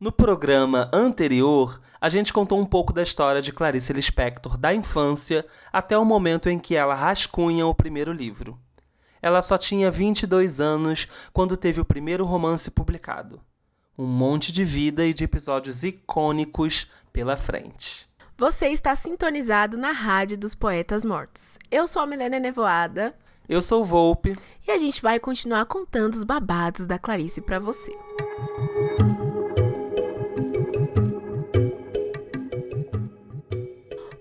No programa anterior, a gente contou um pouco da história de Clarice Lispector da infância até o momento em que ela rascunha o primeiro livro. Ela só tinha 22 anos quando teve o primeiro romance publicado. Um monte de vida e de episódios icônicos pela frente. Você está sintonizado na Rádio dos Poetas Mortos. Eu sou a Milena Nevoada. Eu sou o Volpe. E a gente vai continuar contando os babados da Clarice para você.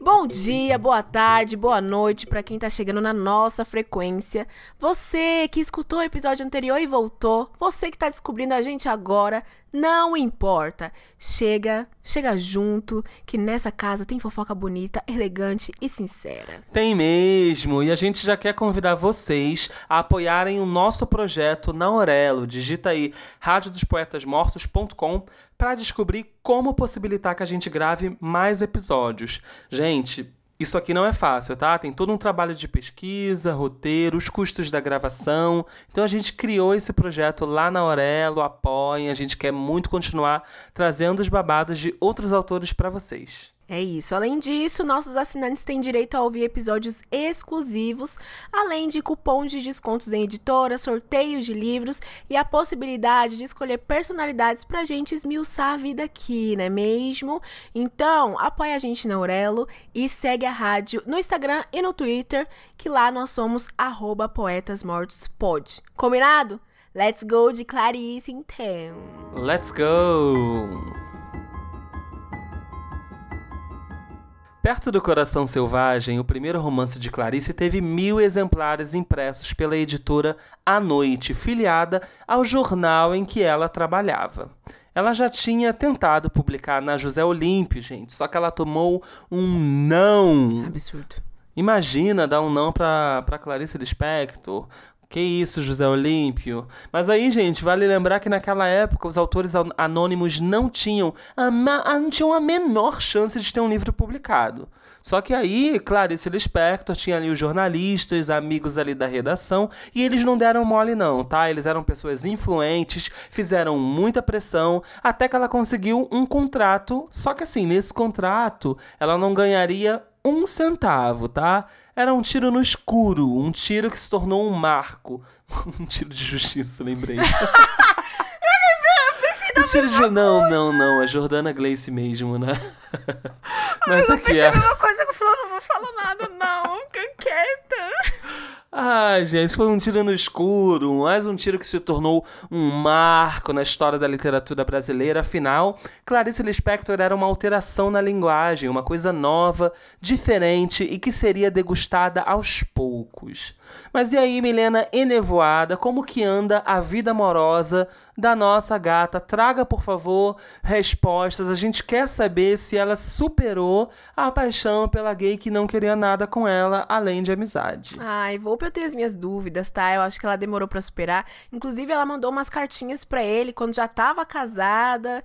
Bom dia, boa tarde, boa noite para quem tá chegando na nossa frequência. Você que escutou o episódio anterior e voltou, você que tá descobrindo a gente agora, não importa. Chega, chega junto, que nessa casa tem fofoca bonita, elegante e sincera. Tem mesmo, e a gente já quer convidar vocês a apoiarem o nosso projeto na Aurelo. Digita aí radiodospoetasmortos.com para descobrir como possibilitar que a gente grave mais episódios. Gente, isso aqui não é fácil, tá? Tem todo um trabalho de pesquisa, roteiro, os custos da gravação. Então a gente criou esse projeto lá na Aurelo, apoiem. A gente quer muito continuar trazendo os babados de outros autores para vocês. É isso. Além disso, nossos assinantes têm direito a ouvir episódios exclusivos, além de cupons de descontos em editoras, sorteios de livros e a possibilidade de escolher personalidades pra gente esmiuçar a vida aqui, não é mesmo? Então, apoia a gente na Aurelo e segue a rádio no Instagram e no Twitter, que lá nós somos arroba poetasmortospod. Combinado? Let's go de Clarice, então. Let's go! Perto do Coração Selvagem, o primeiro romance de Clarice teve mil exemplares impressos pela editora A Noite, filiada ao jornal em que ela trabalhava. Ela já tinha tentado publicar na José Olímpio, gente, só que ela tomou um não. Absurdo. Imagina dar um não pra, pra Clarice Lispector. Que isso, José Olímpio. Mas aí, gente, vale lembrar que naquela época os autores anônimos não tinham a, não tinham a menor chance de ter um livro publicado. Só que aí, Clarice Lispector tinha ali os jornalistas, amigos ali da redação, e eles não deram mole não, tá? Eles eram pessoas influentes, fizeram muita pressão, até que ela conseguiu um contrato. Só que assim, nesse contrato, ela não ganharia um centavo, tá? Era um tiro no escuro, um tiro que se tornou um marco. um tiro de justiça, lembrei. um tiro de... Não, não, não. É Jordana Gleice mesmo, né? Mas aqui é. a mesma coisa que eu falei, não vou falar nada, não. Fica quieta. Ah, gente, foi um tiro no escuro, mais um tiro que se tornou um marco na história da literatura brasileira. Afinal, Clarice Lispector era uma alteração na linguagem, uma coisa nova, diferente e que seria degustada aos poucos. Mas e aí, Milena Enevoada, como que anda a vida amorosa da nossa gata? Traga, por favor, respostas. A gente quer saber se ela superou a paixão pela gay que não queria nada com ela, além de amizade. Ai, vou eu ter as minhas dúvidas, tá? Eu acho que ela demorou para superar. Inclusive, ela mandou umas cartinhas para ele quando já tava casada.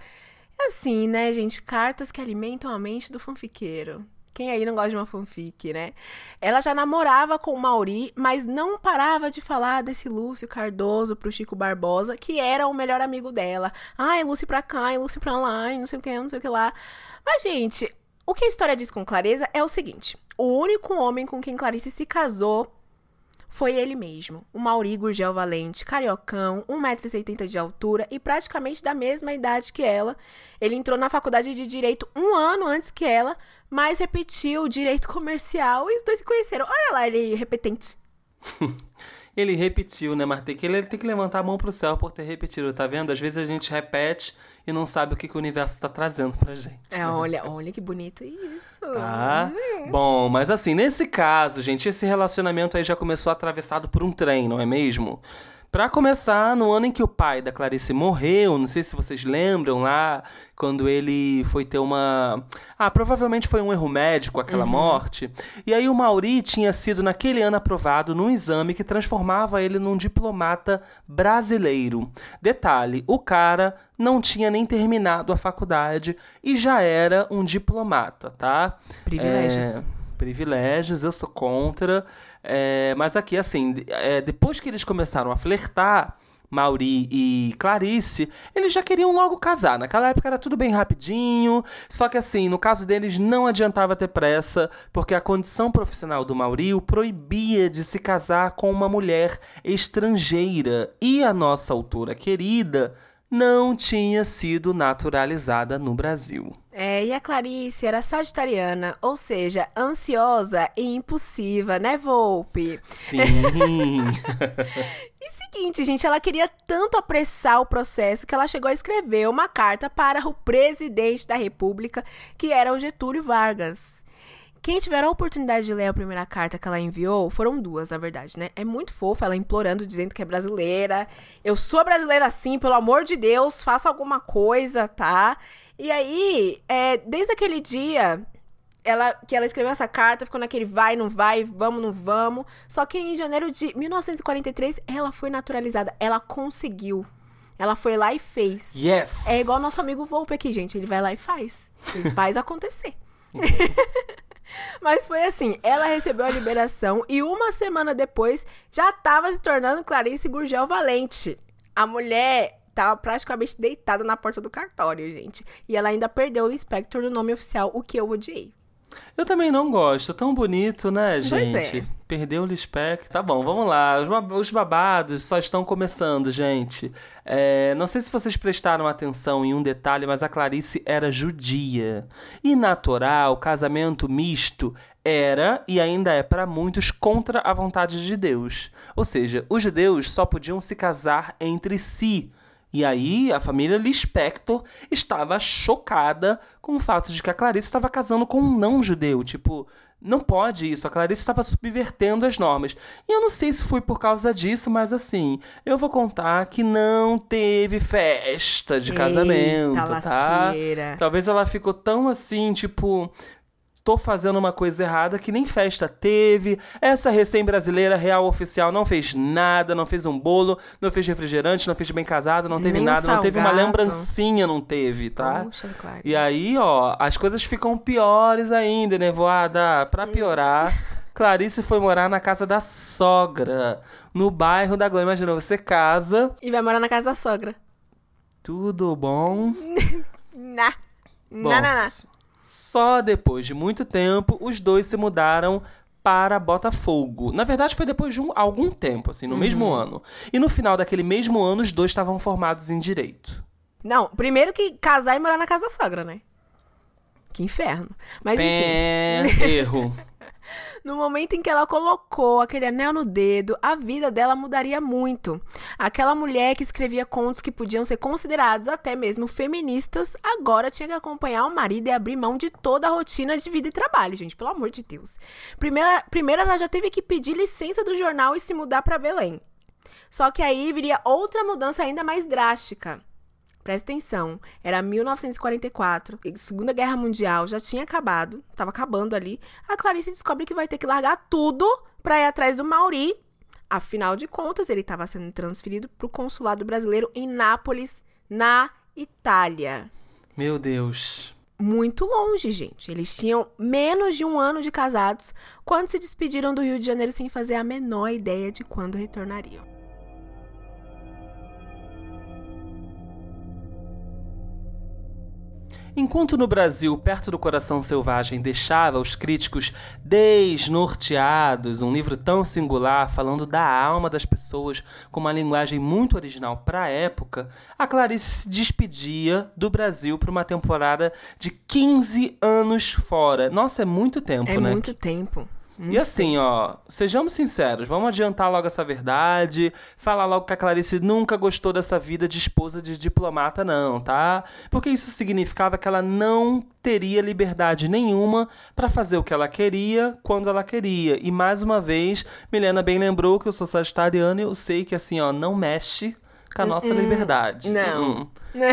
Assim, né, gente? Cartas que alimentam a mente do fanfiqueiro. Quem aí não gosta de uma fanfic, né? Ela já namorava com o Mauri, mas não parava de falar desse Lúcio Cardoso pro Chico Barbosa, que era o melhor amigo dela. Ai, Lúcio pra cá, Lúcio pra lá, não sei o que, não sei o que lá. Mas, gente, o que a história diz com clareza é o seguinte: o único homem com quem Clarice se casou foi ele mesmo, o Mauri Gurgel Valente, cariocão, 1,70m de altura e praticamente da mesma idade que ela. Ele entrou na faculdade de Direito um ano antes que ela, mas repetiu Direito Comercial e os dois se conheceram. Olha lá, ele repetente. ele repetiu, né? Mas tem que, ele tem que levantar a mão pro céu por ter repetido, tá vendo? Às vezes a gente repete e não sabe o que, que o universo tá trazendo pra gente. É, né? olha, olha que bonito isso. Tá? Hum. Bom, mas assim, nesse caso, gente, esse relacionamento aí já começou atravessado por um trem, não é mesmo? Para começar, no ano em que o pai da Clarice morreu, não sei se vocês lembram lá, quando ele foi ter uma. Ah, provavelmente foi um erro médico aquela uhum. morte. E aí o Mauri tinha sido naquele ano aprovado num exame que transformava ele num diplomata brasileiro. Detalhe: o cara não tinha nem terminado a faculdade e já era um diplomata, tá? Privilégios. É, privilégios, eu sou contra. É, mas aqui, assim, é, depois que eles começaram a flertar, Mauri e Clarice, eles já queriam logo casar. Naquela época era tudo bem rapidinho, só que assim, no caso deles não adiantava ter pressa, porque a condição profissional do Mauri o proibia de se casar com uma mulher estrangeira. E a nossa autora querida não tinha sido naturalizada no Brasil. É, e a Clarice era sagitariana, ou seja, ansiosa e impulsiva, né, Volpe? Sim. e seguinte, gente, ela queria tanto apressar o processo que ela chegou a escrever uma carta para o presidente da República, que era o Getúlio Vargas. Quem tiver a oportunidade de ler a primeira carta que ela enviou, foram duas, na verdade, né? É muito fofa, ela implorando, dizendo que é brasileira. Eu sou brasileira sim, pelo amor de Deus, faça alguma coisa, tá? E aí, é, desde aquele dia, ela, que ela escreveu essa carta, ficou naquele vai, não vai, vamos, não vamos. Só que em janeiro de 1943, ela foi naturalizada. Ela conseguiu. Ela foi lá e fez. Yes! É igual nosso amigo Volpe aqui, gente. Ele vai lá e faz. Ele faz acontecer. Mas foi assim, ela recebeu a liberação e uma semana depois já estava se tornando Clarice Gurgel Valente. A mulher tava praticamente deitada na porta do cartório, gente. E ela ainda perdeu o inspector no nome oficial, o que eu odiei. Eu também não gosto. Tão bonito, né, gente? Pois é. Perdeu o Lispec. Tá bom, vamos lá. Os babados só estão começando, gente. É, não sei se vocês prestaram atenção em um detalhe, mas a Clarice era judia. E natural, casamento misto era e ainda é para muitos contra a vontade de Deus. Ou seja, os judeus só podiam se casar entre si. E aí, a família Lispector estava chocada com o fato de que a Clarice estava casando com um não-judeu. Tipo, não pode isso. A Clarice estava subvertendo as normas. E eu não sei se foi por causa disso, mas assim, eu vou contar que não teve festa de casamento, Eita, tá? lasqueira. Talvez ela ficou tão assim, tipo. Tô fazendo uma coisa errada que nem festa teve. Essa recém-brasileira real oficial não fez nada, não fez um bolo, não fez refrigerante, não fez bem casado, não teve Nem nada, não teve uma salgado. lembrancinha, não teve, tá? Puxa, claro. E aí, ó, as coisas ficam piores ainda, nevoada. Pra piorar, Clarice foi morar na casa da sogra, no bairro da Glória. Imagina, você casa, E vai morar na casa da sogra. tudo bom? Na. Bom, Na, na, na. Só depois de muito tempo, os dois se mudaram para Botafogo. Na verdade, foi depois de um- algum tempo, assim, no mesmo Uhum. ano. E no final daquele mesmo ano, os dois estavam formados em direito. Não, primeiro que casar e morar na casa da sogra, né? Que inferno. Mas enfim. Pé, erro. No momento em que ela colocou aquele anel no dedo, a vida dela mudaria muito. Aquela mulher que escrevia contos que podiam ser considerados até mesmo feministas, agora tinha que acompanhar o marido e abrir mão de toda a rotina de vida e trabalho, gente, pelo amor de Deus. Primeiro, primeiro ela já teve que pedir licença do jornal e se mudar para Belém. Só que aí viria outra mudança ainda mais drástica. Presta atenção, era 1944, e Segunda Guerra Mundial já tinha acabado, tava acabando ali. A Clarice descobre que vai ter que largar tudo pra ir atrás do Mauri. Afinal de contas, ele estava sendo transferido pro consulado brasileiro em Nápoles, na Itália. Meu Deus. Muito longe, gente. Eles tinham menos de um ano de casados quando se despediram do Rio de Janeiro sem fazer a menor ideia de quando retornariam. Enquanto no Brasil, perto do coração selvagem, deixava os críticos desnorteados, um livro tão singular, falando da alma das pessoas com uma linguagem muito original para a época, a Clarice se despedia do Brasil para uma temporada de 15 anos fora. Nossa, é muito tempo, É né? muito tempo. E assim, ó, sejamos sinceros, vamos adiantar logo essa verdade, falar logo que a Clarice nunca gostou dessa vida de esposa de diplomata, não, tá? Porque isso significava que ela não teria liberdade nenhuma pra fazer o que ela queria quando ela queria. E mais uma vez, Milena bem lembrou que eu sou sagitariana e eu sei que assim, ó, não mexe com a nossa liberdade. não. Uh-uh.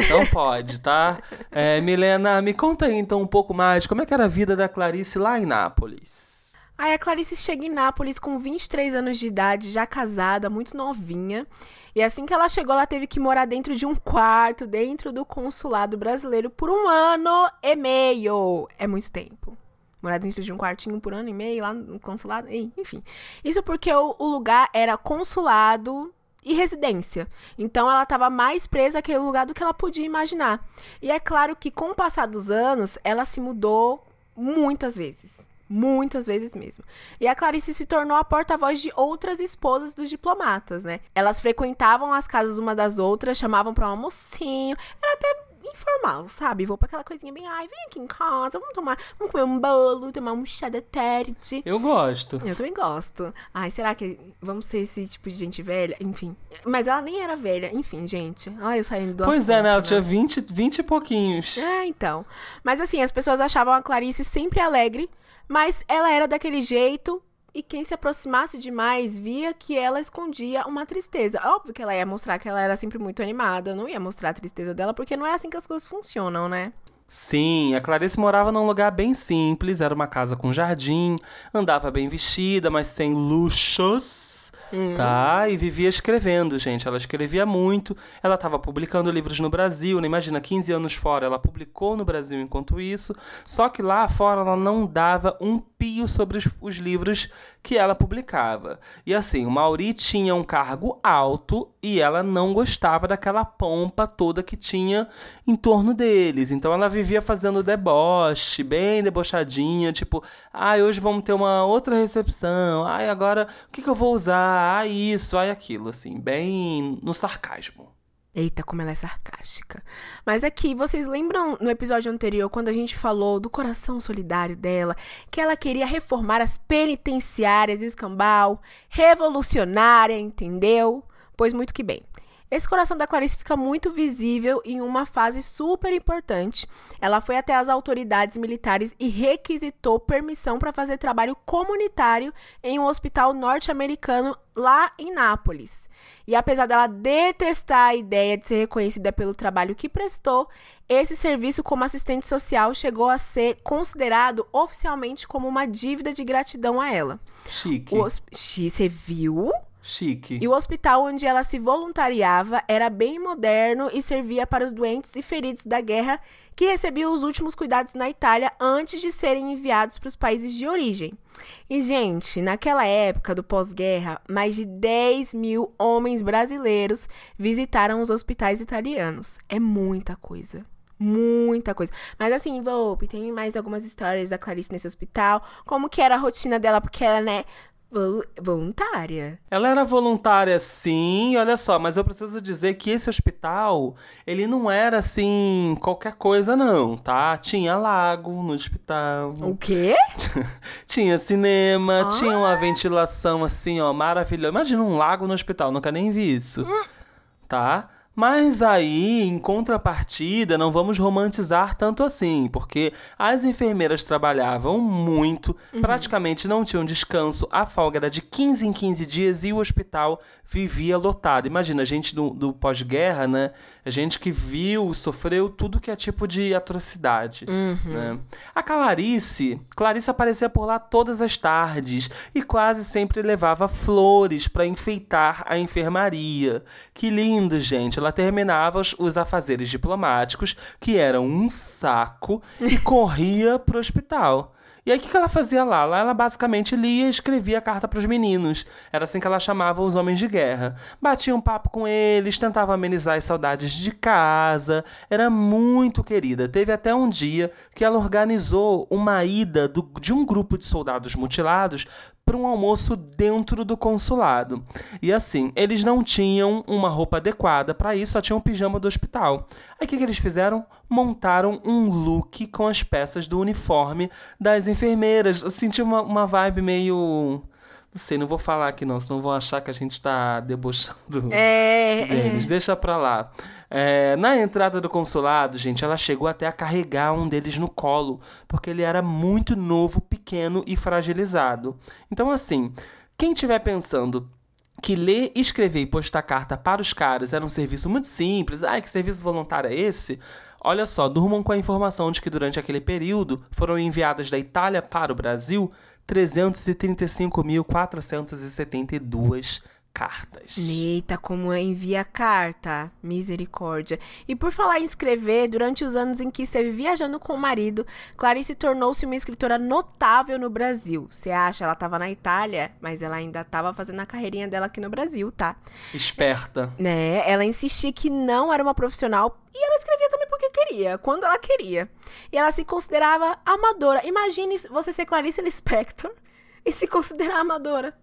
Não pode, tá? É, Milena, me conta aí então um pouco mais como é que era a vida da Clarice lá em Nápoles. Aí a Clarice chega em Nápoles com 23 anos de idade, já casada, muito novinha. E assim que ela chegou, ela teve que morar dentro de um quarto, dentro do consulado brasileiro, por um ano e meio. É muito tempo. Morar dentro de um quartinho por ano e meio lá no consulado, enfim. Isso porque o, o lugar era consulado e residência. Então ela estava mais presa àquele lugar do que ela podia imaginar. E é claro que com o passar dos anos, ela se mudou muitas vezes. Muitas vezes mesmo. E a Clarice se tornou a porta-voz de outras esposas dos diplomatas, né? Elas frequentavam as casas uma das outras, chamavam para um almocinho. Era até informal, sabe? Vou pra aquela coisinha bem, ai, vem aqui em casa, vamos tomar, vamos comer um bolo, tomar um chá de tarde. Eu gosto. Eu também gosto. Ai, será que vamos ser esse tipo de gente velha? Enfim. Mas ela nem era velha. Enfim, gente. Ai, eu saindo do Pois assunto, é, né? Ela tinha 20, 20 e pouquinhos. É, então. Mas assim, as pessoas achavam a Clarice sempre alegre, mas ela era daquele jeito e quem se aproximasse demais via que ela escondia uma tristeza. Óbvio que ela ia mostrar que ela era sempre muito animada, não ia mostrar a tristeza dela, porque não é assim que as coisas funcionam, né? Sim, a Clarice morava num lugar bem simples, era uma casa com jardim, andava bem vestida, mas sem luxos, tá? E vivia escrevendo, gente. Ela escrevia muito, ela estava publicando livros no Brasil, né? Imagina, 15 anos fora, ela publicou no Brasil enquanto isso, só que lá fora ela não dava um pio sobre os, os livros que ela publicava. E assim, o Mauri tinha um cargo alto e ela não gostava daquela pompa toda que tinha em torno deles. Então ela vivia fazendo deboche, bem debochadinha, tipo, ai, hoje vamos ter uma outra recepção, ai, agora o que, que eu vou usar? Ai, isso, ai, aquilo, assim, bem no sarcasmo. Eita, como ela é sarcástica. Mas aqui, vocês lembram no episódio anterior, quando a gente falou do coração solidário dela, que ela queria reformar as penitenciárias e o escambau, revolucionária, entendeu? Pois muito que bem. Esse coração da Clarice fica muito visível em uma fase super importante. Ela foi até as autoridades militares e requisitou permissão para fazer trabalho comunitário em um hospital norte-americano lá em Nápoles. E apesar dela detestar a ideia de ser reconhecida pelo trabalho que prestou, esse serviço como assistente social chegou a ser considerado oficialmente como uma dívida de gratidão a ela. Chique. Você viu? Chique. E o hospital onde ela se voluntariava era bem moderno e servia para os doentes e feridos da guerra que recebiam os últimos cuidados na Itália antes de serem enviados para os países de origem. E, gente, naquela época do pós-guerra, mais de 10 mil homens brasileiros visitaram os hospitais italianos. É muita coisa. Muita coisa. Mas assim, Volpe, tem mais algumas histórias da Clarice nesse hospital. Como que era a rotina dela, porque ela, né, voluntária. Ela era voluntária, sim, olha só, mas eu preciso dizer que esse hospital, ele não era assim, qualquer coisa, não, tá? Tinha lago no hospital, O quê? tinha cinema, Ah. tinha uma ventilação assim, ó, maravilhosa. Imagina um lago no hospital, nunca nem vi isso, tá? Mas aí, em contrapartida, não vamos romantizar tanto assim, porque as enfermeiras trabalhavam muito, praticamente não tinham descanso, a folga era de 15 em 15 dias e o hospital vivia lotado. Imagina, a gente do, do pós-guerra, né? A gente que viu, sofreu tudo que é tipo de atrocidade. Né? A Clarice, Clarice aparecia por lá todas as tardes e quase sempre levava flores para enfeitar a enfermaria. Que lindo, gente! Ela terminava os, afazeres diplomáticos, que eram um saco, e corria pro hospital. E aí, o que que ela fazia lá? Lá ela basicamente lia e escrevia carta para os meninos. Era assim que ela chamava os homens de guerra. Batia um papo com eles, tentava amenizar as saudades de casa. Era muito querida. Teve até um dia que ela organizou uma ida do- de um grupo de soldados mutilados para um almoço dentro do consulado. E assim, eles não tinham uma roupa adequada para isso, só tinham o pijama do hospital. Aí o que, que eles fizeram? Montaram um look com as peças do uniforme das enfermeiras. Eu senti uma, uma vibe meio. Não sei, não vou falar aqui não, senão vão achar que a gente tá debochando É. deles. Deixa pra lá. É, na entrada do consulado, gente, ela chegou até a carregar um deles no colo, porque ele era muito novo, pequeno e fragilizado. Então, assim, quem estiver pensando que ler, escrever e postar carta para os caras era um serviço muito simples, ai, que serviço voluntário é esse? Olha só, durmam com a informação de que durante aquele período foram enviadas da Itália para o Brasil 335.472 cartas. Eita, como envia carta. Misericórdia. E por falar em escrever, durante os anos em que esteve viajando com o marido, Clarice tornou-se uma escritora notável no Brasil. Você acha? Ela estava na Itália, mas ela ainda estava fazendo a carreirinha dela aqui no Brasil, tá? Esperta. Né? Ela insistia que não era uma profissional e ela escrevia também porque queria, quando ela queria. E ela se considerava amadora. Imagine você ser Clarice Lispector e se considerar amadora.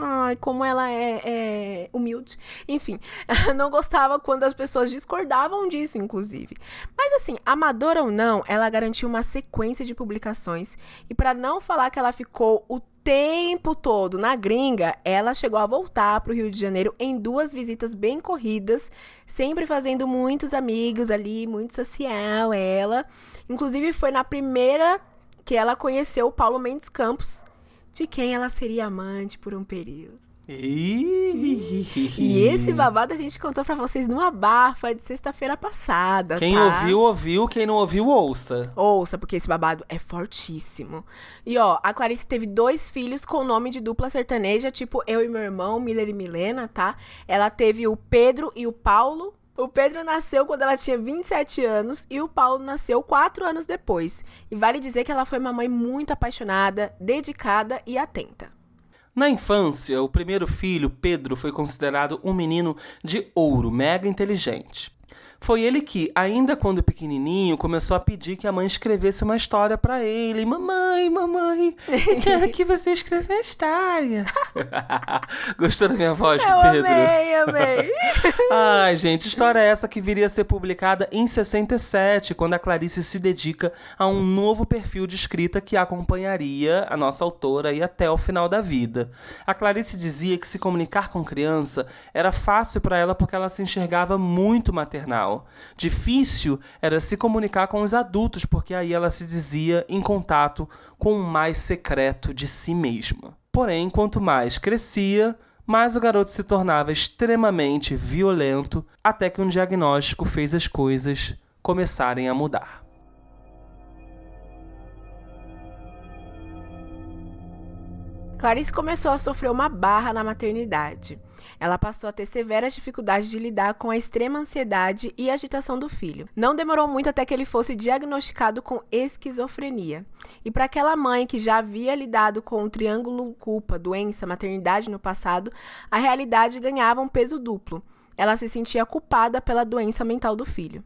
Ai, como ela é, é, humilde. Enfim, não gostava quando as pessoas discordavam disso, inclusive. Mas assim, amadora ou não, ela garantiu uma sequência de publicações. E para não falar que ela ficou o tempo todo na gringa, ela chegou a voltar para o Rio de Janeiro em duas visitas bem corridas, sempre fazendo muitos amigos ali, muito social, ela. Inclusive foi na primeira que ela conheceu o Paulo Mendes Campos de quem ela seria amante por um período. E esse babado a gente contou para vocês numa bafa de sexta-feira passada. Quem tá? ouviu, ouviu. Quem não ouviu, ouça. Ouça, porque esse babado é fortíssimo. E ó, a Clarice teve dois filhos com nome de dupla sertaneja, tipo eu e meu irmão, Miller e Milena, tá? Ela teve o Pedro e o Paulo, o Pedro nasceu quando ela tinha 27 anos e o Paulo nasceu 4 anos depois. E vale dizer que ela foi uma mãe muito apaixonada, dedicada e atenta. Na infância, o primeiro filho, Pedro, foi considerado um menino de ouro, mega inteligente. Foi ele que, ainda quando pequenininho, começou a pedir que a mãe escrevesse uma história para ele. Mamãe, mamãe, quero que você escreva a história. Gostou da minha voz, eu Pedro? Amei, amei. Ai, gente, história é essa que viria a ser publicada em 67, quando a Clarice se dedica a um novo perfil de escrita que acompanharia a nossa autora aí até o final da vida. A Clarice dizia que se comunicar com criança era fácil para ela porque ela se enxergava muito maternal. Difícil era se comunicar com os adultos, porque aí ela se dizia em contato com o mais secreto de si mesma. Porém, quanto mais crescia, mais o garoto se tornava extremamente violento, até que um diagnóstico fez as coisas começarem a mudar. Clarice começou a sofrer uma barra na maternidade. Ela passou a ter severas dificuldades de lidar com a extrema ansiedade e agitação do filho. Não demorou muito até que ele fosse diagnosticado com esquizofrenia. E para aquela mãe que já havia lidado com o triângulo culpa, doença, maternidade no passado, a realidade ganhava um peso duplo. Ela se sentia culpada pela doença mental do filho.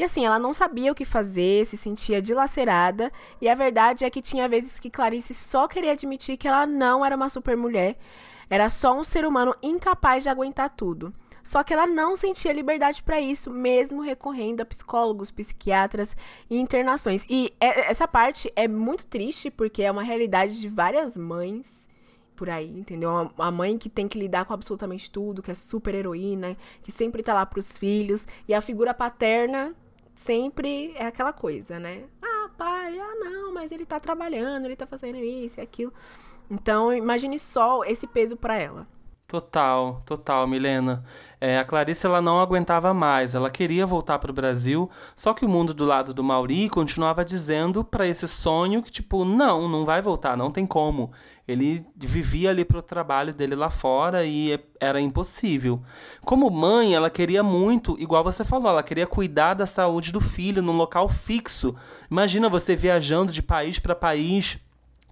E assim, ela não sabia o que fazer, se sentia dilacerada, e a verdade é que tinha vezes que Clarice só queria admitir que ela não era uma supermulher, era só um ser humano incapaz de aguentar tudo. Só que ela não sentia liberdade para isso, mesmo recorrendo a psicólogos, psiquiatras e internações. E essa parte é muito triste, porque é uma realidade de várias mães por aí, entendeu? A mãe que tem que lidar com absolutamente tudo, que é super heroína, que sempre tá lá pros filhos, e a figura paterna sempre é aquela coisa, né? Ah, pai, ah, não, mas ele tá trabalhando, ele tá fazendo isso e aquilo. Então, imagine só esse peso para ela. Total, total, Milena. É, a Clarice ela não aguentava mais, ela queria voltar para o Brasil, só que o mundo do lado do Mauri continuava dizendo para esse sonho que tipo, não, não vai voltar, não tem como. Ele vivia ali pro trabalho dele lá fora e era impossível. Como mãe, ela queria muito, igual você falou, ela queria cuidar da saúde do filho num local fixo. Imagina você viajando de país para país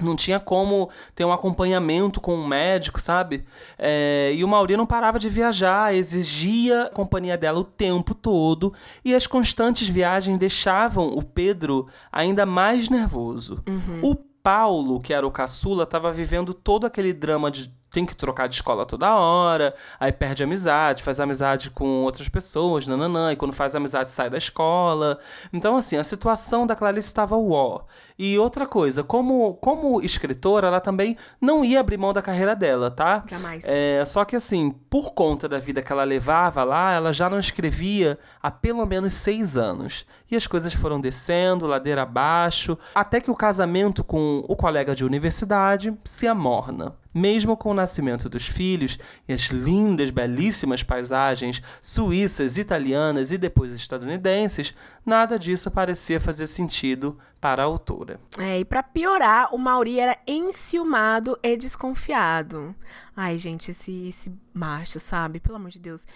não tinha como ter um acompanhamento com um médico, sabe? É, e o Mauri não parava de viajar, exigia a companhia dela o tempo todo. E as constantes viagens deixavam o Pedro ainda mais nervoso. Uhum. O Paulo, que era o caçula, estava vivendo todo aquele drama de tem que trocar de escola toda hora, aí perde amizade, faz amizade com outras pessoas, nananã, e quando faz amizade sai da escola. Então, assim, a situação da Clarice estava uó. E outra coisa, como, como escritora, ela também não ia abrir mão da carreira dela, tá? Jamais. É, só que, assim, por conta da vida que ela levava lá, ela já não escrevia há pelo menos seis anos. E as coisas foram descendo, ladeira abaixo, até que o casamento com o colega de universidade se amorna. Mesmo com o nascimento dos filhos e as lindas, belíssimas paisagens suíças, italianas e depois estadunidenses, nada disso parecia fazer sentido para a autora. É, e para piorar, o Mauri era enciumado e desconfiado. Ai, gente, esse, esse macho, sabe? Pelo amor de Deus.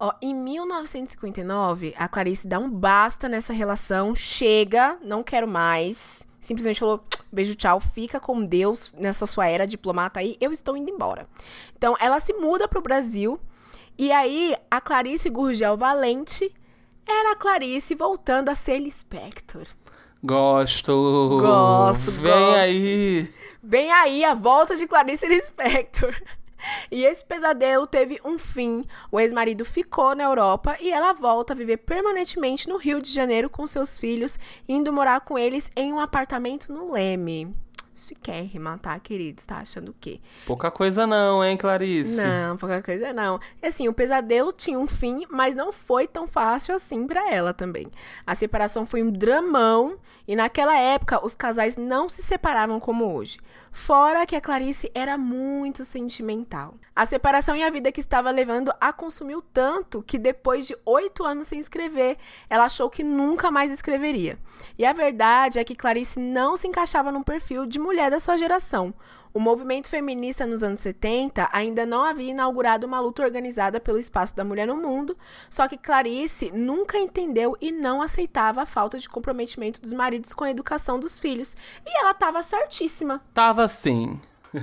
Ó, em 1959, a Clarice dá um basta nessa relação, chega, não quero mais. Simplesmente falou: beijo, tchau, fica com Deus nessa sua era diplomata aí, eu estou indo embora. Então, ela se muda pro Brasil. E aí, a Clarice Gurgel Valente era a Clarice voltando a ser Lispector. Gosto! Gosto, Vem gosto. aí! Vem aí a volta de Clarice Lispector. E esse pesadelo teve um fim. O ex-marido ficou na Europa e ela volta a viver permanentemente no Rio de Janeiro com seus filhos, indo morar com eles em um apartamento no Leme. Chiquérrima, tá, queridos? Tá achando o quê? Pouca coisa não, hein, Clarice? Não, pouca coisa não. E assim, o pesadelo tinha um fim, mas não foi tão fácil assim pra ela também. A separação foi um dramão e naquela época os casais não se separavam como hoje. Fora que a Clarice era muito sentimental. A separação e a vida que estava levando a consumiu tanto que depois de oito anos sem escrever, ela achou que nunca mais escreveria. E a verdade é que Clarice não se encaixava num perfil de mulher da sua geração. O movimento feminista nos anos 70 ainda não havia inaugurado uma luta organizada pelo espaço da mulher no mundo, só que Clarice nunca entendeu e não aceitava a falta de comprometimento dos maridos com a educação dos filhos. E ela estava certíssima. Tava assim.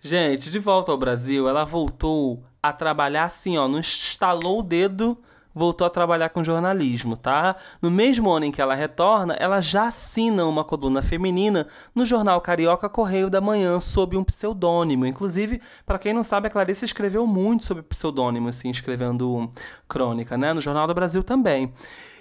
Gente, de volta ao Brasil, ela voltou a trabalhar assim, ó, não estalou o dedo, voltou a trabalhar com jornalismo, tá? No mesmo ano em que ela retorna, ela já assina uma coluna feminina no jornal Carioca Correio da Manhã sob um pseudônimo. Inclusive, para quem não sabe, a Clarice escreveu muito sobre pseudônimo, assim, escrevendo crônica, né? No Jornal do Brasil também.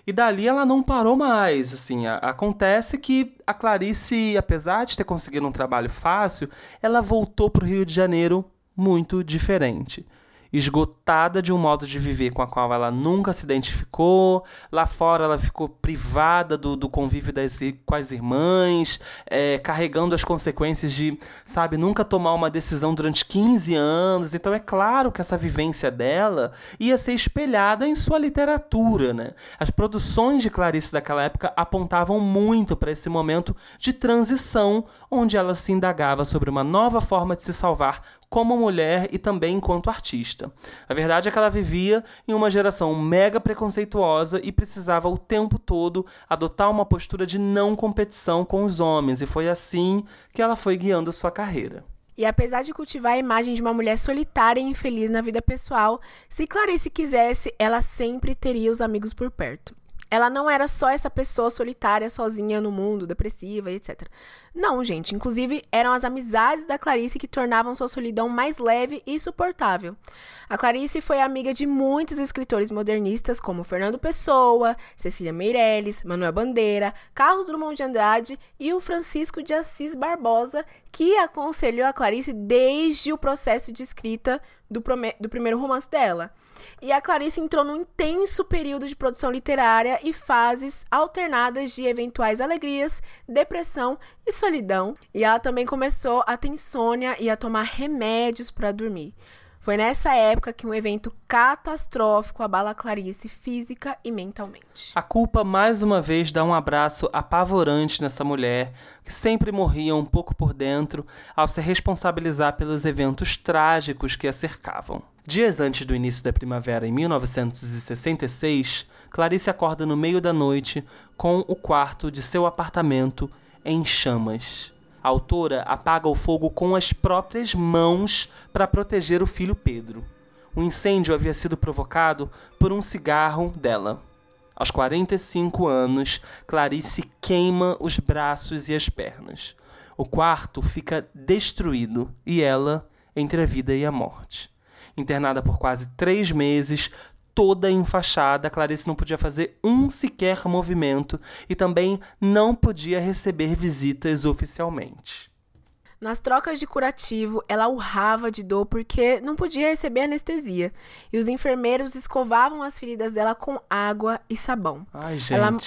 E dali ela não parou mais, assim, a- acontece que a Clarice, apesar de ter conseguido um trabalho fácil, ela voltou pro Rio de Janeiro muito diferente. Esgotada de um modo de viver com a qual ela nunca se identificou. Lá fora ela ficou privada do, do convívio das, com as irmãs, é, carregando as consequências de, sabe, nunca tomar uma decisão durante 15 anos. Então é claro que essa vivência dela ia ser espelhada em sua literatura, né? As produções de Clarice daquela época apontavam muito para esse momento de transição, onde ela se indagava sobre uma nova forma de se salvar como mulher e também enquanto artista. A verdade é que ela vivia em uma geração mega preconceituosa e precisava o tempo todo adotar uma postura de não competição com os homens, e foi assim que ela foi guiando sua carreira. E apesar de cultivar a imagem de uma mulher solitária e infeliz na vida pessoal, se Clarice quisesse, ela sempre teria os amigos por perto. Ela não era só essa pessoa solitária, sozinha no mundo, depressiva etc. Não, gente. Inclusive, eram as amizades da Clarice que tornavam sua solidão mais leve e suportável. A Clarice foi amiga de muitos escritores modernistas, como Fernando Pessoa, Cecília Meirelles, Manuel Bandeira, Carlos Drummond de Andrade e o Francisco de Assis Barbosa, que aconselhou a Clarice desde o processo de escrita do, do primeiro romance dela. E a Clarice entrou num intenso período de produção literária e fases alternadas de eventuais alegrias, depressão e solidão. E ela também começou a ter insônia e a tomar remédios para dormir. Foi nessa época que um evento catastrófico abala Clarice física e mentalmente. A culpa mais uma vez dá um abraço apavorante nessa mulher, que sempre morria um pouco por dentro ao se responsabilizar pelos eventos trágicos que a cercavam. Dias antes do início da primavera, em 1966, Clarice acorda no meio da noite com o quarto de seu apartamento em chamas. A autora apaga o fogo com as próprias mãos para proteger o filho Pedro. O incêndio havia sido provocado por um cigarro dela. Aos 45 anos, Clarice queima os braços e as pernas. O quarto fica destruído e ela entre a vida e a morte. Internada por quase três meses, toda enfaixada, Clarice não podia fazer um sequer movimento e também não podia receber visitas oficialmente. Nas trocas de curativo, ela urrava de dor porque não podia receber anestesia. E os enfermeiros escovavam as feridas dela com água e sabão. Ai, gente. Ela-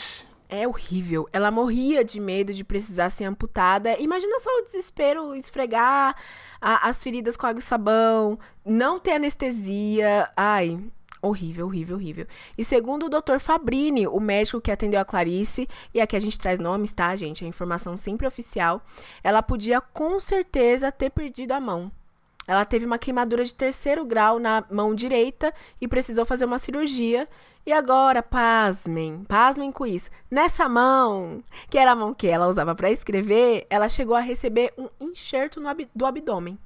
É horrível. Ela morria de medo de precisar ser amputada. Imagina só o desespero, esfregar a, as feridas com água e sabão, não ter anestesia. Ai, Horrível, horrível, horrível. E segundo o Dr. Fabrini, o médico que atendeu a Clarice, e aqui a gente traz nomes, tá, gente? A informação sempre oficial. Ela podia com certeza ter perdido a mão. Ela teve uma queimadura de terceiro grau na mão direita e precisou fazer uma cirurgia. E agora, pasmem, pasmem com isso. Nessa mão, que era a mão que ela usava para escrever, ela chegou a receber um enxerto ab do abdômen.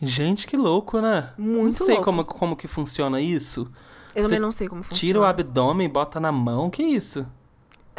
Gente, que louco, né? Muito Não sei louco. como, como que funciona isso. Eu Você também não sei como funciona. Tira o abdômen e bota na mão, que isso?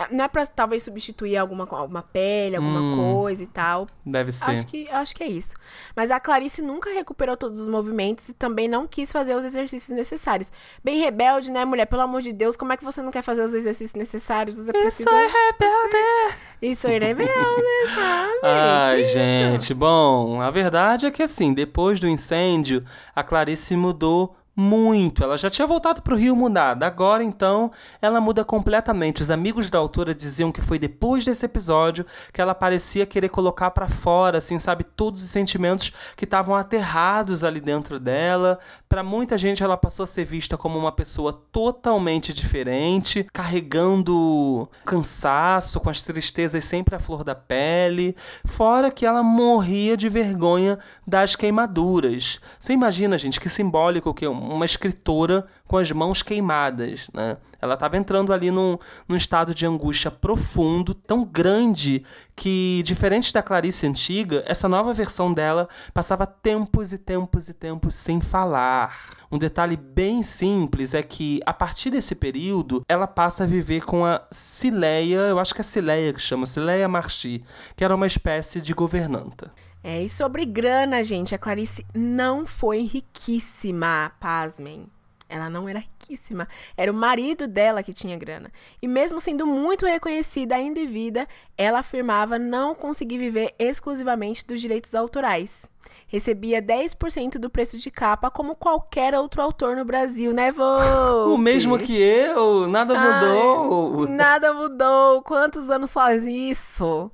Não é pra talvez substituir alguma, alguma pele, alguma Hum. coisa e tal. Deve ser. Acho que, acho que é isso. Mas a Clarice nunca recuperou todos os movimentos e também não quis fazer os exercícios necessários. Bem rebelde, né, mulher? Pelo amor de Deus, como é que você não quer fazer os exercícios necessários? Você Isso precisa... é rebelde! Isso é rebelde, sabe? Ai, Que isso? gente, bom, a verdade é que assim, depois do incêndio, a Clarice mudou muito. Ela já tinha voltado pro Rio mudada. Agora, então, ela muda completamente. Os amigos da autora diziam que foi depois desse episódio que ela parecia querer colocar pra fora, assim, sabe, todos os sentimentos que estavam aterrados ali dentro dela. Pra muita gente, ela passou a ser vista como uma pessoa totalmente diferente, carregando cansaço, com as tristezas sempre à flor da pele. Fora que ela morria de vergonha das queimaduras. Você imagina, gente, que simbólico que uma escritora com as mãos queimadas, né? Ela estava entrando ali num, num estado de angústia profundo, tão grande, que, diferente da Clarice antiga, essa nova versão dela passava tempos e tempos e tempos sem falar. Um detalhe bem simples é que, a partir desse período, ela passa a viver com a Cileia, eu acho que é Cileia que chama, Cileia Marchi, que era uma espécie de governanta. É, e sobre grana, gente, a Clarice não foi riquíssima, pasmem. Ela não era riquíssima. Era o marido dela que tinha grana. E mesmo sendo muito reconhecida ainda em vida, ela afirmava não conseguir viver exclusivamente dos direitos autorais. Recebia 10% do preço de capa, como qualquer outro autor no Brasil, né, Vô? O mesmo que eu, nada Ai, mudou. Nada mudou. Quantos anos faz isso?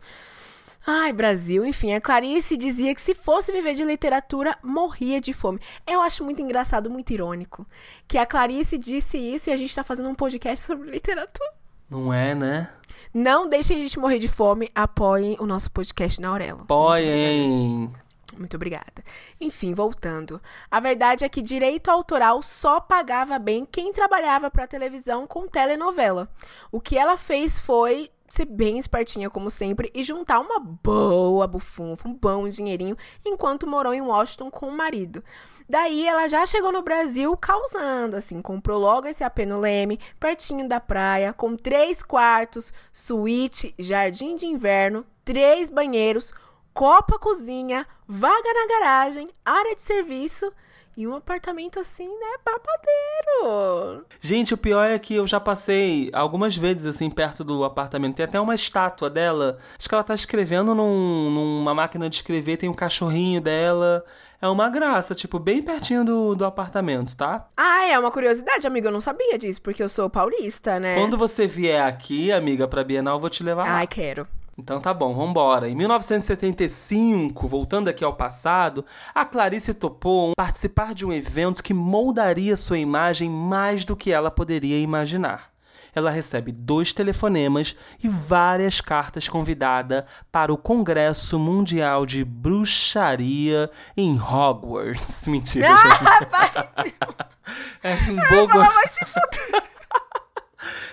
Ai, Brasil, enfim, a Clarice dizia que se fosse viver de literatura, morria de fome. Eu acho muito engraçado, muito irônico, que a Clarice disse isso e a gente tá fazendo um podcast sobre literatura. Não é, né? Não deixem a gente morrer de fome, apoiem o nosso podcast na Aurelo. Apoiem. Muito obrigada. Enfim, voltando. A verdade é que direito autoral só pagava bem quem trabalhava para televisão com telenovela. O que ela fez foi ser bem espertinha, como sempre, e juntar uma boa bufunfa, um bom dinheirinho, enquanto morou em Washington com o marido. Daí ela já chegou no Brasil causando, assim, comprou logo esse AP no Leme, pertinho da praia, com três quartos, suíte, jardim de inverno, três banheiros, copa cozinha, vaga na garagem, área de serviço e um apartamento assim, né, babadeiro. Gente, o pior é que eu já passei algumas vezes assim perto do apartamento. Tem até uma estátua dela. Acho que ela tá escrevendo num- numa máquina de escrever, tem um cachorrinho dela. É uma graça, tipo, bem pertinho do, do apartamento, tá? Ah, é uma curiosidade, amiga, eu não sabia disso, porque eu sou paulista, né? Quando você vier aqui, amiga, pra Bienal, eu vou te levar lá. Ai, quero. Então tá bom, vambora. Em 1975, voltando aqui ao passado, a Clarice topou participar de um evento que moldaria sua imagem mais do que ela poderia imaginar. Ela recebe dois telefonemas e várias cartas convidada para o Congresso Mundial de Bruxaria em Hogwarts. Mentira, gente. É em Bogotá.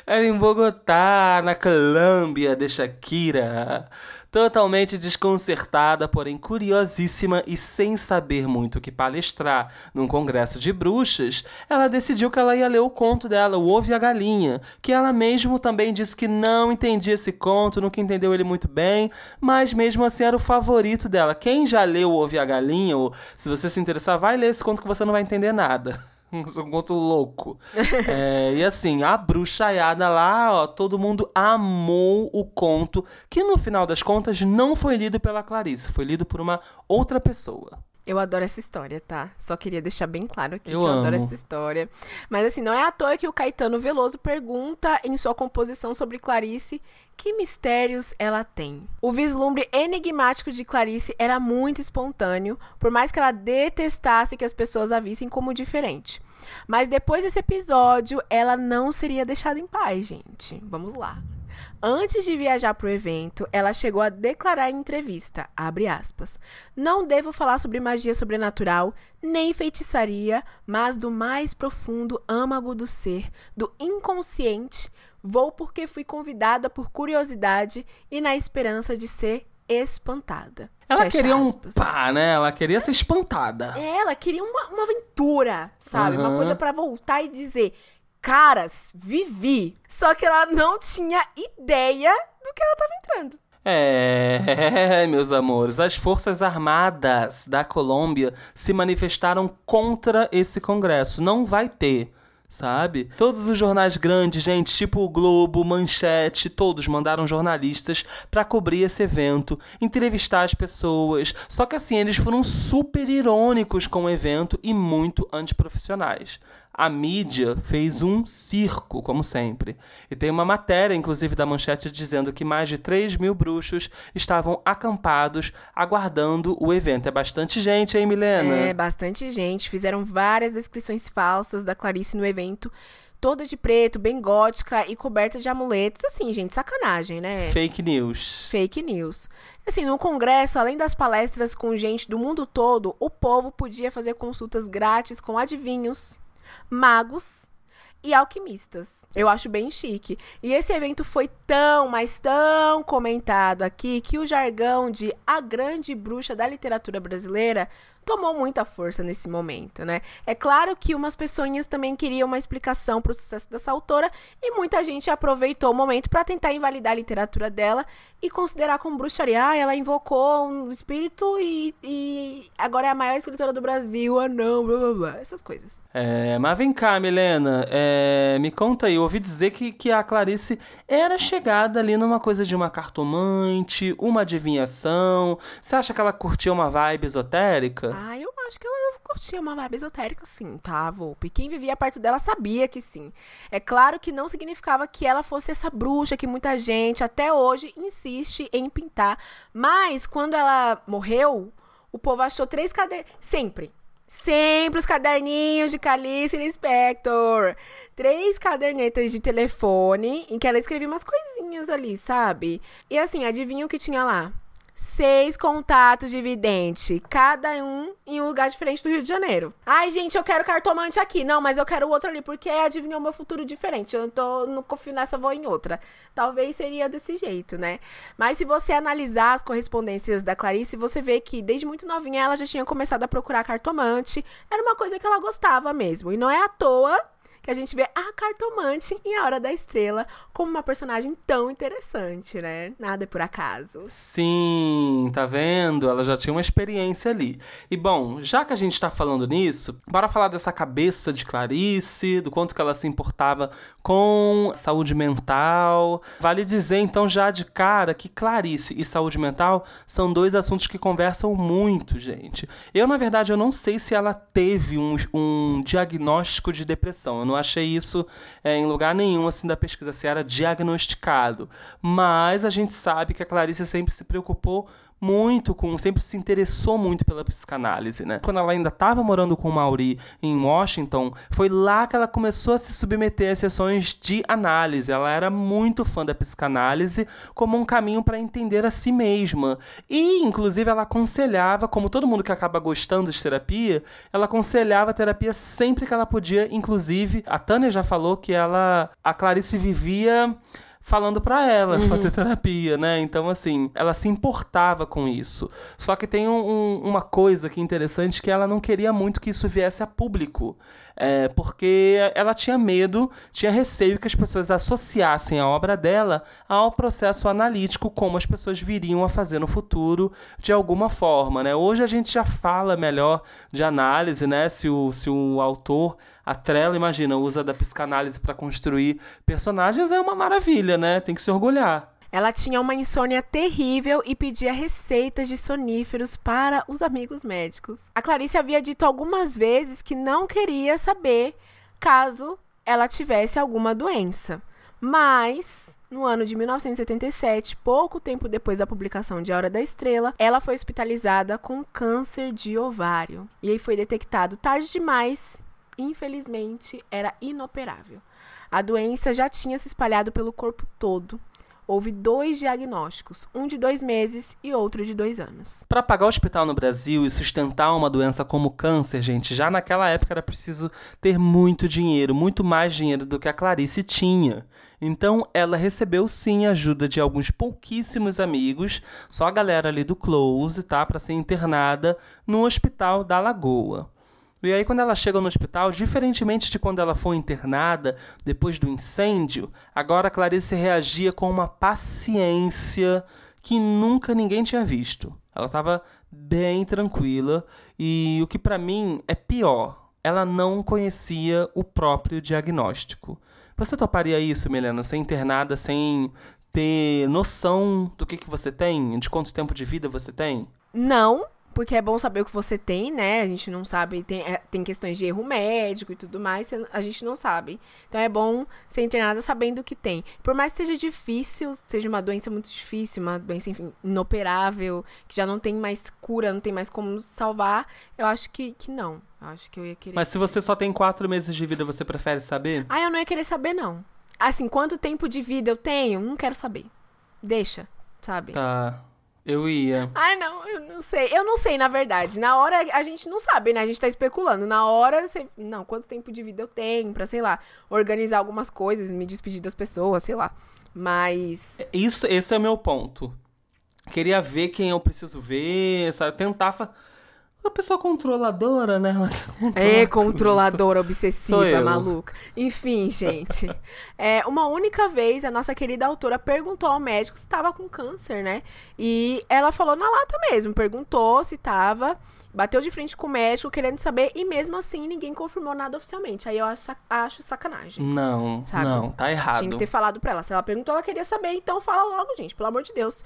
Era em Bogotá, na Colômbia de Shakira. Totalmente desconcertada, porém curiosíssima e sem saber muito o que palestrar num congresso de bruxas, ela decidiu que ela ia ler o conto dela, O Ovo e a Galinha, que ela mesmo também disse que não entendia esse conto, nunca entendeu ele muito bem, mas mesmo assim era o favorito dela. Quem já leu O Ovo e a Galinha, ou se você se interessar, vai ler esse conto que você não vai entender nada. Um conto louco. É, e assim, a bruxaiada lá, ó, todo mundo amou o conto, que no final das contas não foi lido pela Clarice, foi lido por uma outra pessoa. Eu adoro essa história, tá? Só queria deixar bem claro aqui Eu que eu adoro amo. essa história. Mas assim, não é à toa que o Caetano Veloso pergunta em sua composição sobre Clarice que mistérios ela tem. O vislumbre enigmático de Clarice era muito espontâneo, por mais que ela detestasse que as pessoas a vissem como diferente. Mas depois desse episódio, ela não seria deixada em paz, gente. Vamos lá. Antes de viajar para o evento, ela chegou a declarar em entrevista, abre aspas, não devo falar sobre magia sobrenatural, nem feitiçaria, mas do mais profundo âmago do ser, do inconsciente, vou porque fui convidada por curiosidade e na esperança de ser espantada. Ela Fecha queria um aspas. pá, né? Ela queria ser espantada. Ela queria uma, uma aventura, sabe? Uma Aham. coisa pra voltar e dizer, caras, vivi. Só que ela não tinha ideia do que ela tava entrando. É, meus amores, as Forças Armadas da Colômbia se manifestaram contra esse congresso. Não vai ter. Sabe? Todos os jornais grandes, gente, tipo o Globo, Manchete, todos mandaram jornalistas pra cobrir esse evento, entrevistar as pessoas. Só que assim, eles foram super irônicos com o evento e muito antiprofissionais. A mídia fez um circo, como sempre. E tem uma matéria, inclusive, da manchete dizendo que mais de 3 mil bruxos estavam acampados aguardando o evento. É bastante gente, hein, Milena? É, bastante gente. Fizeram várias descrições falsas da Clarice no evento. Toda de preto, bem gótica e coberta de amuletos. Assim, gente, sacanagem, né? Fake news. Fake news. Assim, no congresso, além das palestras com gente do mundo todo, o povo podia fazer consultas grátis com adivinhos, magos e alquimistas. Eu acho bem chique. E esse evento foi tão, mas tão comentado aqui que o jargão de a grande bruxa da literatura brasileira tomou muita força nesse momento, né? É claro que umas pessoinhas também queriam uma explicação para o sucesso dessa autora e muita gente aproveitou o momento para tentar invalidar a literatura dela e considerar como bruxaria. Ah, ela invocou um espírito e, e agora é a maior escritora do Brasil. Ah, não, blá blá blá. Essas coisas. É, mas vem cá, Milena, é, me conta aí, eu ouvi dizer que, que a Clarice era chegada ali numa coisa de uma cartomante, uma adivinhação. Você acha que ela curtia uma vibe esotérica? Ah, eu acho que ela curtia uma vibe esotérica, sim, tá, Volpe? Quem vivia perto dela sabia que sim. É claro que não significava que ela fosse essa bruxa que muita gente até hoje insiste em pintar. Mas quando ela morreu, o povo achou três cadernos. Sempre. Sempre os caderninhos de Calice Inspector. Três cadernetas de telefone em que ela escrevia umas coisinhas ali, sabe? E assim, adivinha o que tinha lá? Seis contatos de vidente, cada um em um lugar diferente do Rio de Janeiro. Ai, gente, eu quero cartomante aqui. Não, mas eu quero outro ali, porque adivinhou meu futuro diferente. Eu tô, não confio nessa, vou em outra. Talvez seria desse jeito, né? Mas se você analisar as correspondências da Clarice, você vê que desde muito novinha ela já tinha começado a procurar cartomante. Era uma coisa que ela gostava mesmo. E não é à toa que a gente vê a cartomante em A Hora da Estrela como uma personagem tão interessante, né? Nada é por acaso. Sim, tá vendo? Ela já tinha uma experiência ali. E bom, já que a gente tá falando nisso, bora falar dessa cabeça de Clarice, do quanto que ela se importava com saúde mental. Vale dizer então já de cara que Clarice e saúde mental são dois assuntos que conversam muito, gente. Eu, na verdade, eu não sei se ela teve um, um diagnóstico de depressão. Eu não achei isso é, em lugar nenhum assim da pesquisa se era diagnosticado. Mas a gente sabe que a Clarice sempre se preocupou muito com, sempre se interessou muito pela psicanálise, né? Quando ela ainda estava morando com o Mauri em Washington, foi lá que ela começou a se submeter a sessões de análise. Ela era muito fã da psicanálise como um caminho para entender a si mesma. E, inclusive, ela aconselhava, como todo mundo que acaba gostando de terapia, ela aconselhava a terapia sempre que ela podia. Inclusive, a Tânia já falou que ela, a Clarice vivia falando pra ela fazer terapia, né? Então, assim, ela se importava com isso. Só que tem um- um- uma coisa que é interessante que ela não queria muito que isso viesse a público. É, porque ela tinha medo, tinha receio que as pessoas associassem a obra dela ao processo analítico, como as pessoas viriam a fazer no futuro, de alguma forma, né? Hoje a gente já fala melhor de análise, né? Se o, se o autor atrela, imagina, usa da psicanálise para construir personagens, é uma maravilha, né? Tem que se orgulhar. Ela tinha uma insônia terrível e pedia receitas de soníferos para os amigos médicos. A Clarice havia dito algumas vezes que não queria saber caso ela tivesse alguma doença. Mas, no ano de 1977, pouco tempo depois da publicação de A Hora da Estrela, ela foi hospitalizada com câncer de ovário. E aí foi detectado tarde demais, infelizmente era inoperável. A doença já tinha se espalhado pelo corpo todo houve dois diagnósticos, um de dois meses e outro de dois anos. Para pagar o hospital no Brasil e sustentar uma doença como câncer, gente, já naquela época era preciso ter muito dinheiro, muito mais dinheiro do que a Clarice tinha. Então ela recebeu sim ajuda de alguns pouquíssimos amigos, só a galera ali do Close, tá, para ser internada no Hospital da Lagoa. E aí, quando ela chega no hospital, diferentemente de quando ela foi internada depois do incêndio, agora Clarice reagia com uma paciência que nunca ninguém tinha visto. Ela estava bem tranquila e o que para mim é pior, ela não conhecia o próprio diagnóstico. Você toparia isso, Milena, ser internada sem ter noção do que, que você tem, de quanto tempo de vida você tem? Não, porque é bom saber o que você tem, né? A gente não sabe, tem, é, tem questões de erro médico e tudo mais, a gente não sabe. Então é bom ser internada sabendo o que tem. Por mais que seja difícil, seja uma doença muito difícil, uma doença, enfim, inoperável, que já não tem mais cura, não tem mais como salvar, eu acho que, que não. Eu acho que eu ia querer. Mas se você só tem quatro meses de vida, você prefere saber? Ah, eu não ia querer saber, não. Assim, quanto tempo de vida eu tenho, não quero saber. Deixa, sabe? Tá. Eu ia. Ai, não, eu não sei. Eu não sei, na verdade. Na hora a gente não sabe, né? A gente tá especulando. Na hora você. Não, quanto tempo de vida eu tenho pra, sei lá, organizar algumas coisas, me despedir das pessoas, sei lá. Mas. Isso, esse é o meu ponto. Queria ver quem eu preciso ver, sabe? Tentar. Fa uma pessoa controladora, né? é, controladora, obsessiva, maluca. Enfim, gente. é, uma única vez, a nossa querida autora perguntou ao médico se estava com câncer, né? E ela falou na lata mesmo, perguntou se estava, bateu de frente com o médico querendo saber, e mesmo assim ninguém confirmou nada oficialmente. Aí eu acho, acho sacanagem. Não, sabe? não, tá errado. Tinha que ter falado pra ela. Se ela perguntou, ela queria saber, então fala logo, gente, pelo amor de Deus.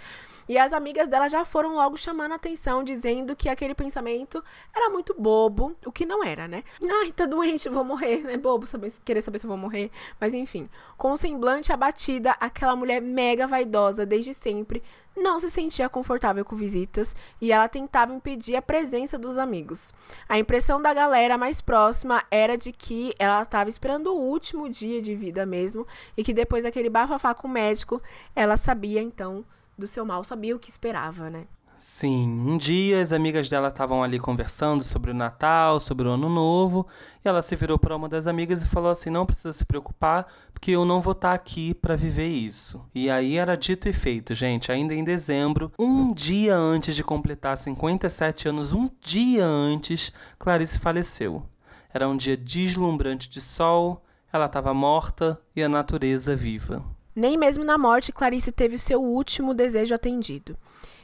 E as amigas dela já foram logo chamando a atenção, dizendo que aquele pensamento era muito bobo, o que não era, né? Ai, tá doente, vou morrer. É bobo saber, querer saber se eu vou morrer. Mas enfim, com o semblante abatida, aquela mulher mega vaidosa desde sempre não se sentia confortável com visitas e ela tentava impedir a presença dos amigos. A impressão da galera mais próxima era de que ela estava esperando o último dia de vida mesmo e que depois daquele bafafá com o médico, ela sabia então do seu mal, sabia o que esperava, né? Sim, um dia as amigas dela estavam ali conversando sobre o Natal, sobre o Ano Novo, e ela se virou para uma das amigas e falou assim: "Não precisa se preocupar, porque eu não vou estar tá aqui para viver isso". E aí era dito e feito, gente, ainda em dezembro, um dia antes de completar 57 anos, um dia antes, Clarice faleceu. Era um dia deslumbrante de sol, ela estava morta e a natureza viva. Nem mesmo na morte Clarice teve seu último desejo atendido.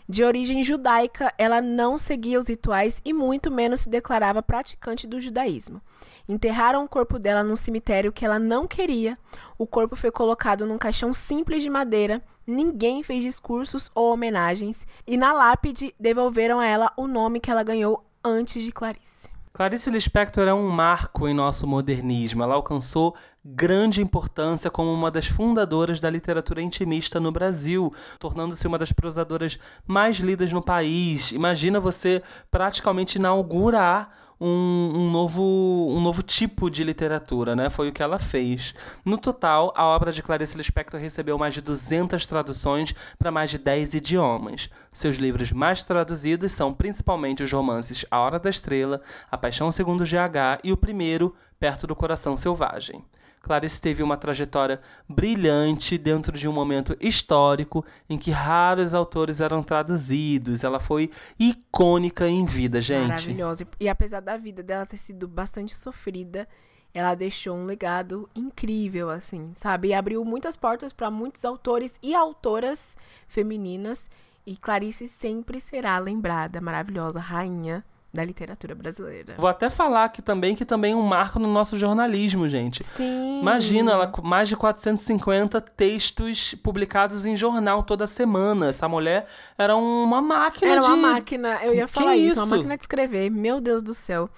De origem judaica, ela não seguia os rituais e muito menos se declarava praticante do judaísmo. Enterraram o corpo dela num cemitério que ela não queria. O corpo foi colocado num caixão simples de madeira. Ninguém fez discursos ou homenagens. E na lápide devolveram a ela o nome que ela ganhou antes de Clarice. Clarice Lispector é um marco em nosso modernismo. Ela alcançou grande importância como uma das fundadoras da literatura intimista no Brasil, tornando-se uma das prosadoras mais lidas no país. Imagina você praticamente inaugurar um, um, novo, um novo tipo de literatura, né? Foi o que ela fez. No total, a obra de Clarice Lispector recebeu mais de 200 traduções para mais de 10 idiomas. Seus livros mais traduzidos são principalmente os romances A Hora da Estrela, A Paixão Segundo GH e o primeiro, Perto do Coração Selvagem. Clarice teve uma trajetória brilhante dentro de um momento histórico em que raros autores eram traduzidos. Ela foi icônica em vida, gente. Maravilhosa. E apesar da vida dela ter sido bastante sofrida, ela deixou um legado incrível, assim, sabe? E abriu muitas portas para muitos autores e autoras femininas. E Clarice sempre será lembrada, maravilhosa, rainha da literatura brasileira. Vou até falar aqui também que também é um marco no nosso jornalismo, gente. Sim. Imagina, ela mais de 450 textos publicados em jornal toda semana. Essa mulher era uma máquina Era uma de... máquina, eu ia Que falar isso, uma isso? máquina de escrever. Meu Deus do céu.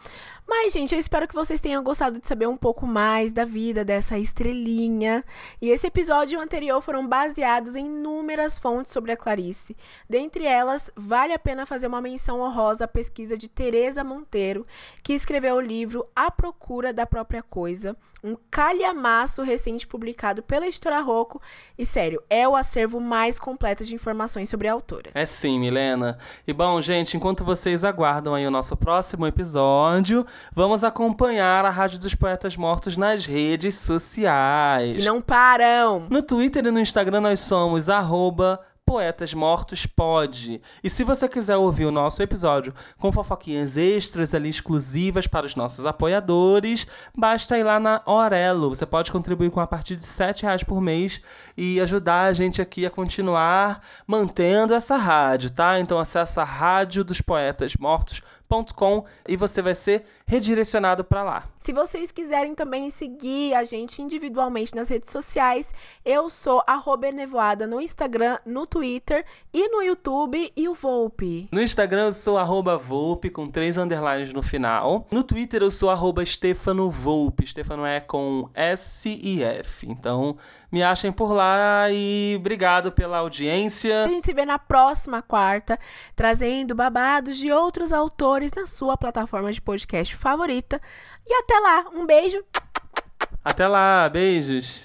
Mas, gente, eu espero que vocês tenham gostado de saber um pouco mais da vida dessa estrelinha. E esse episódio e o anterior foram baseados em inúmeras fontes sobre a Clarice. Dentre elas, vale a pena fazer uma menção honrosa à pesquisa de Teresa Monteiro, que escreveu o livro A Procura da Própria Coisa, um calhamaço recente publicado pela editora Rocco. E, sério, é o acervo mais completo de informações sobre a autora. É sim, Milena. E bom, gente, enquanto vocês aguardam aí o nosso próximo episódio, vamos acompanhar a Rádio dos Poetas Mortos nas redes sociais. Que não param! No Twitter e no Instagram nós somos arroba Poetas Mortos Pod. E se você quiser ouvir o nosso episódio com fofoquinhas extras ali exclusivas para os nossos apoiadores, basta ir lá na Orelo. Você pode contribuir com a partir de 7 reais por mês e ajudar a gente aqui a continuar mantendo essa rádio, tá? Então acessa radiodospoetasmortos.com e você vai ser redirecionado para lá. Se vocês quiserem também seguir a gente individualmente nas redes sociais, eu sou arroba Enevoada no Instagram, no Twitter e no YouTube e o Volpe. No Instagram eu sou arroba Volpe, com três underlines no final. No Twitter eu sou arroba Stefano Volpe. Stefano é com S e F. Então me achem por lá e obrigado pela audiência. A gente se vê na próxima quarta, trazendo babados de outros autores na sua plataforma de podcast favorita. E até lá, um beijo! Até lá, beijos!